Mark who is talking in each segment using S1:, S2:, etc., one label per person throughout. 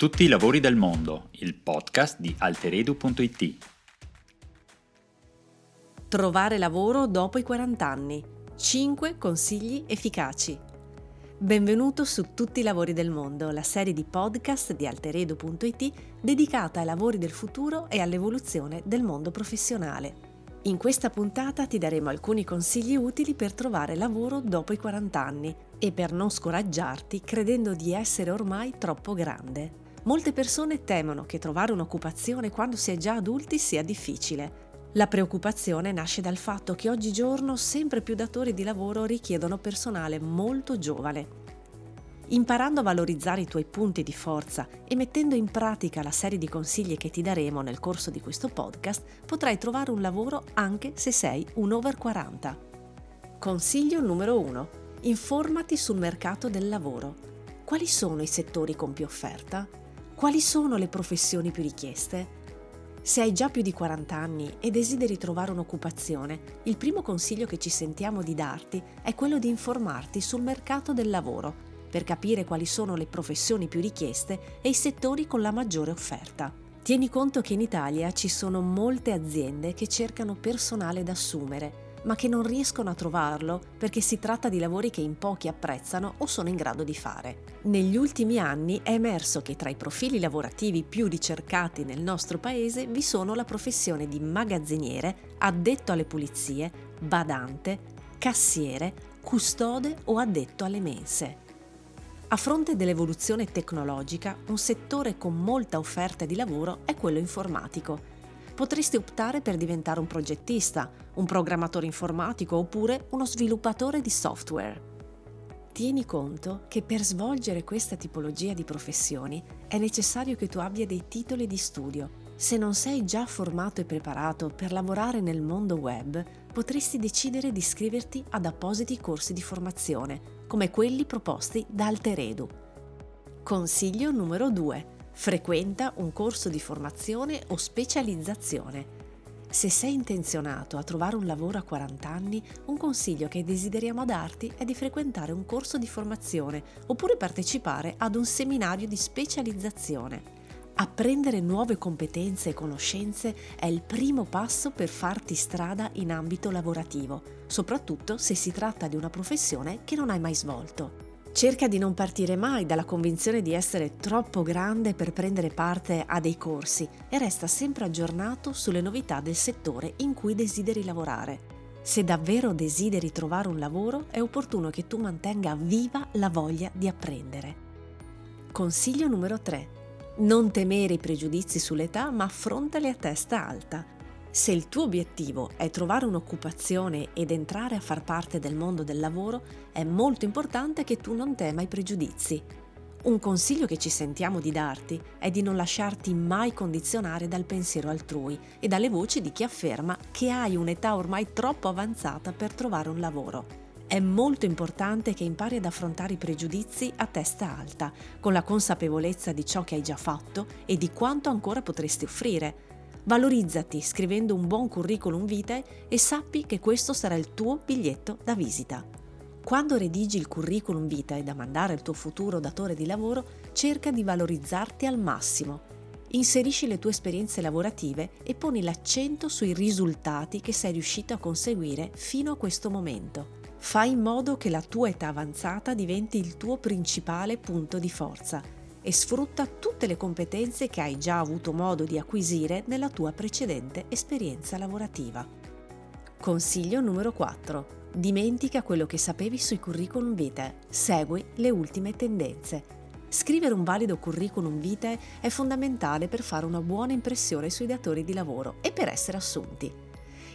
S1: Tutti i lavori del mondo, il podcast di alteredu.it.
S2: Trovare lavoro dopo i 40 anni. 5 consigli efficaci. Benvenuto su Tutti i lavori del mondo, la serie di podcast di alteredu.it dedicata ai lavori del futuro e all'evoluzione del mondo professionale. In questa puntata ti daremo alcuni consigli utili per trovare lavoro dopo i 40 anni e per non scoraggiarti credendo di essere ormai troppo grande. Molte persone temono che trovare un'occupazione quando si è già adulti sia difficile. La preoccupazione nasce dal fatto che oggigiorno sempre più datori di lavoro richiedono personale molto giovane Imparando a valorizzare i tuoi punti di forza e mettendo in pratica la serie di consigli che ti daremo nel corso di questo podcast, potrai trovare un lavoro anche se sei un over 40. Consiglio numero 1. Informati sul mercato del lavoro. Quali sono i settori con più offerta? Quali sono le professioni più richieste? Se hai già più di 40 anni e desideri trovare un'occupazione, il primo consiglio che ci sentiamo di darti è quello di informarti sul mercato del lavoro per capire quali sono le professioni più richieste e i settori con la maggiore offerta. Tieni conto che in Italia ci sono molte aziende che cercano personale da assumere, ma che non riescono a trovarlo perché si tratta di lavori che in pochi apprezzano o sono in grado di fare. Negli ultimi anni è emerso che tra i profili lavorativi più ricercati nel nostro paese vi sono la professione di magazziniere, addetto alle pulizie, badante, cassiere, custode o addetto alle mense. A fronte dell'evoluzione tecnologica, un settore con molta offerta di lavoro è quello informatico. Potresti optare per diventare un progettista, un programmatore informatico oppure uno sviluppatore di software. Tieni conto che per svolgere questa tipologia di professioni è necessario che tu abbia dei titoli di studio. Se non sei già formato e preparato per lavorare nel mondo web, potresti decidere di iscriverti ad appositi corsi di formazione come quelli proposti da Alteredu. Consiglio numero 2. Frequenta un corso di formazione o specializzazione. Se sei intenzionato a trovare un lavoro a 40 anni, un consiglio che desideriamo darti è di frequentare un corso di formazione oppure partecipare ad un seminario di specializzazione. Apprendere nuove competenze e conoscenze è il primo passo per farti strada in ambito lavorativo, soprattutto se si tratta di una professione che non hai mai svolto. Cerca di non partire mai dalla convinzione di essere troppo grande per prendere parte a dei corsi e resta sempre aggiornato sulle novità del settore in cui desideri lavorare. Se davvero desideri trovare un lavoro è opportuno che tu mantenga viva la voglia di apprendere. Consiglio numero 3 non temere i pregiudizi sull'età, ma affrontali a testa alta. Se il tuo obiettivo è trovare un'occupazione ed entrare a far parte del mondo del lavoro, è molto importante che tu non tema i pregiudizi. Un consiglio che ci sentiamo di darti è di non lasciarti mai condizionare dal pensiero altrui e dalle voci di chi afferma che hai un'età ormai troppo avanzata per trovare un lavoro. È molto importante che impari ad affrontare i pregiudizi a testa alta, con la consapevolezza di ciò che hai già fatto e di quanto ancora potresti offrire. Valorizzati scrivendo un buon curriculum vitae e sappi che questo sarà il tuo biglietto da visita. Quando redigi il curriculum vitae da mandare al tuo futuro datore di lavoro, cerca di valorizzarti al massimo. Inserisci le tue esperienze lavorative e poni l'accento sui risultati che sei riuscito a conseguire fino a questo momento. Fai in modo che la tua età avanzata diventi il tuo principale punto di forza e sfrutta tutte le competenze che hai già avuto modo di acquisire nella tua precedente esperienza lavorativa. Consiglio numero 4. Dimentica quello che sapevi sui curriculum vitae, segui le ultime tendenze. Scrivere un valido curriculum vitae è fondamentale per fare una buona impressione sui datori di lavoro e per essere assunti.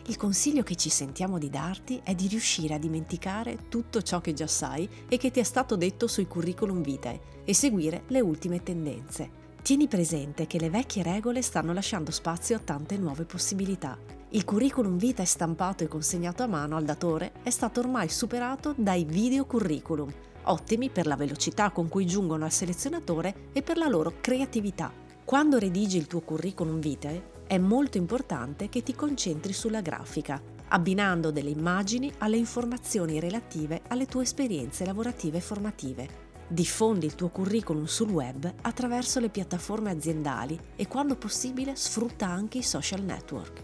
S2: Il consiglio che ci sentiamo di darti è di riuscire a dimenticare tutto ciò che già sai e che ti è stato detto sui curriculum vitae e seguire le ultime tendenze. Tieni presente che le vecchie regole stanno lasciando spazio a tante nuove possibilità. Il curriculum vitae stampato e consegnato a mano al datore è stato ormai superato dai video curriculum, ottimi per la velocità con cui giungono al selezionatore e per la loro creatività. Quando redigi il tuo curriculum vitae, è molto importante che ti concentri sulla grafica, abbinando delle immagini alle informazioni relative alle tue esperienze lavorative e formative. Diffondi il tuo curriculum sul web attraverso le piattaforme aziendali e quando possibile sfrutta anche i social network.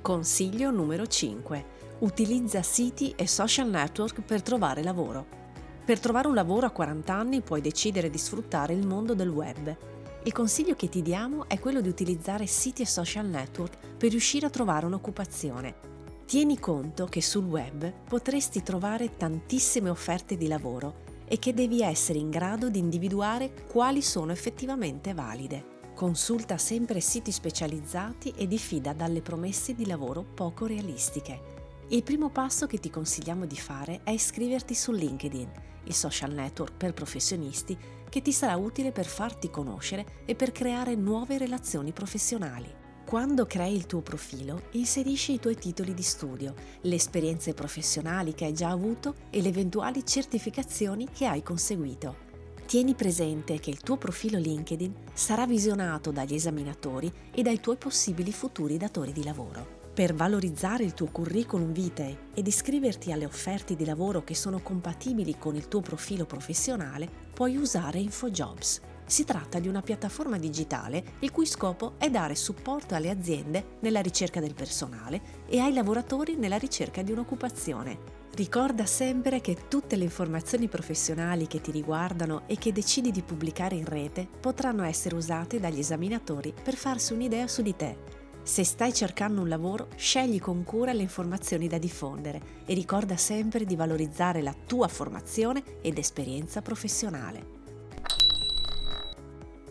S2: Consiglio numero 5. Utilizza siti e social network per trovare lavoro. Per trovare un lavoro a 40 anni puoi decidere di sfruttare il mondo del web. Il consiglio che ti diamo è quello di utilizzare siti e social network per riuscire a trovare un'occupazione. Tieni conto che sul web potresti trovare tantissime offerte di lavoro e che devi essere in grado di individuare quali sono effettivamente valide. Consulta sempre siti specializzati e diffida dalle promesse di lavoro poco realistiche. Il primo passo che ti consigliamo di fare è iscriverti su LinkedIn, il social network per professionisti che ti sarà utile per farti conoscere e per creare nuove relazioni professionali. Quando crei il tuo profilo, inserisci i tuoi titoli di studio, le esperienze professionali che hai già avuto e le eventuali certificazioni che hai conseguito. Tieni presente che il tuo profilo LinkedIn sarà visionato dagli esaminatori e dai tuoi possibili futuri datori di lavoro. Per valorizzare il tuo curriculum vitae ed iscriverti alle offerte di lavoro che sono compatibili con il tuo profilo professionale, puoi usare InfoJobs si tratta di una piattaforma digitale il cui scopo è dare supporto alle aziende nella ricerca del personale e ai lavoratori nella ricerca di un'occupazione. Ricorda sempre che tutte le informazioni professionali che ti riguardano e che decidi di pubblicare in rete potranno essere usate dagli esaminatori per farsi un'idea su di te. Se stai cercando un lavoro, scegli con cura le informazioni da diffondere e ricorda sempre di valorizzare la tua formazione ed esperienza professionale.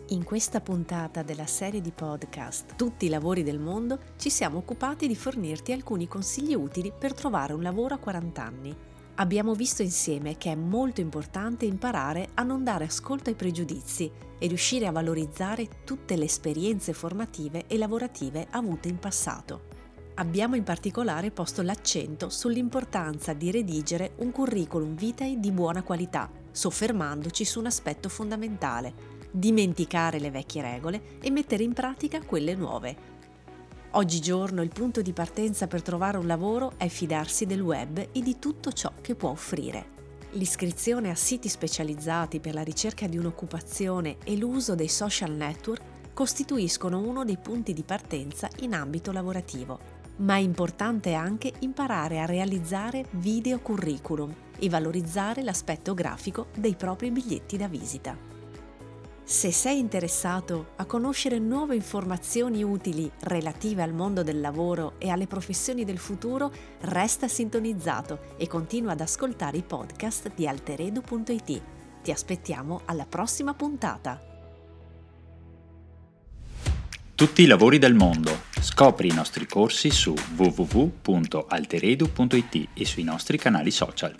S2: In questa puntata della serie di podcast Tutti i lavori del mondo ci siamo occupati di fornirti alcuni consigli utili per trovare un lavoro a 40 anni. Abbiamo visto insieme che è molto importante imparare a non dare ascolto ai pregiudizi e riuscire a valorizzare tutte le esperienze formative e lavorative avute in passato. Abbiamo in particolare posto l'accento sull'importanza di redigere un curriculum vitae di buona qualità, soffermandoci su un aspetto fondamentale, dimenticare le vecchie regole e mettere in pratica quelle nuove. Oggigiorno il punto di partenza per trovare un lavoro è fidarsi del web e di tutto ciò che può offrire. L'iscrizione a siti specializzati per la ricerca di un'occupazione e l'uso dei social network costituiscono uno dei punti di partenza in ambito lavorativo, ma è importante anche imparare a realizzare video curriculum e valorizzare l'aspetto grafico dei propri biglietti da visita. Se sei interessato a conoscere nuove informazioni utili relative al mondo del lavoro e alle professioni del futuro, resta sintonizzato e continua ad ascoltare i podcast di alteredo.it. Ti aspettiamo alla prossima puntata.
S1: Tutti i lavori del mondo. Scopri i nostri corsi su www.alteredu.it e sui nostri canali social.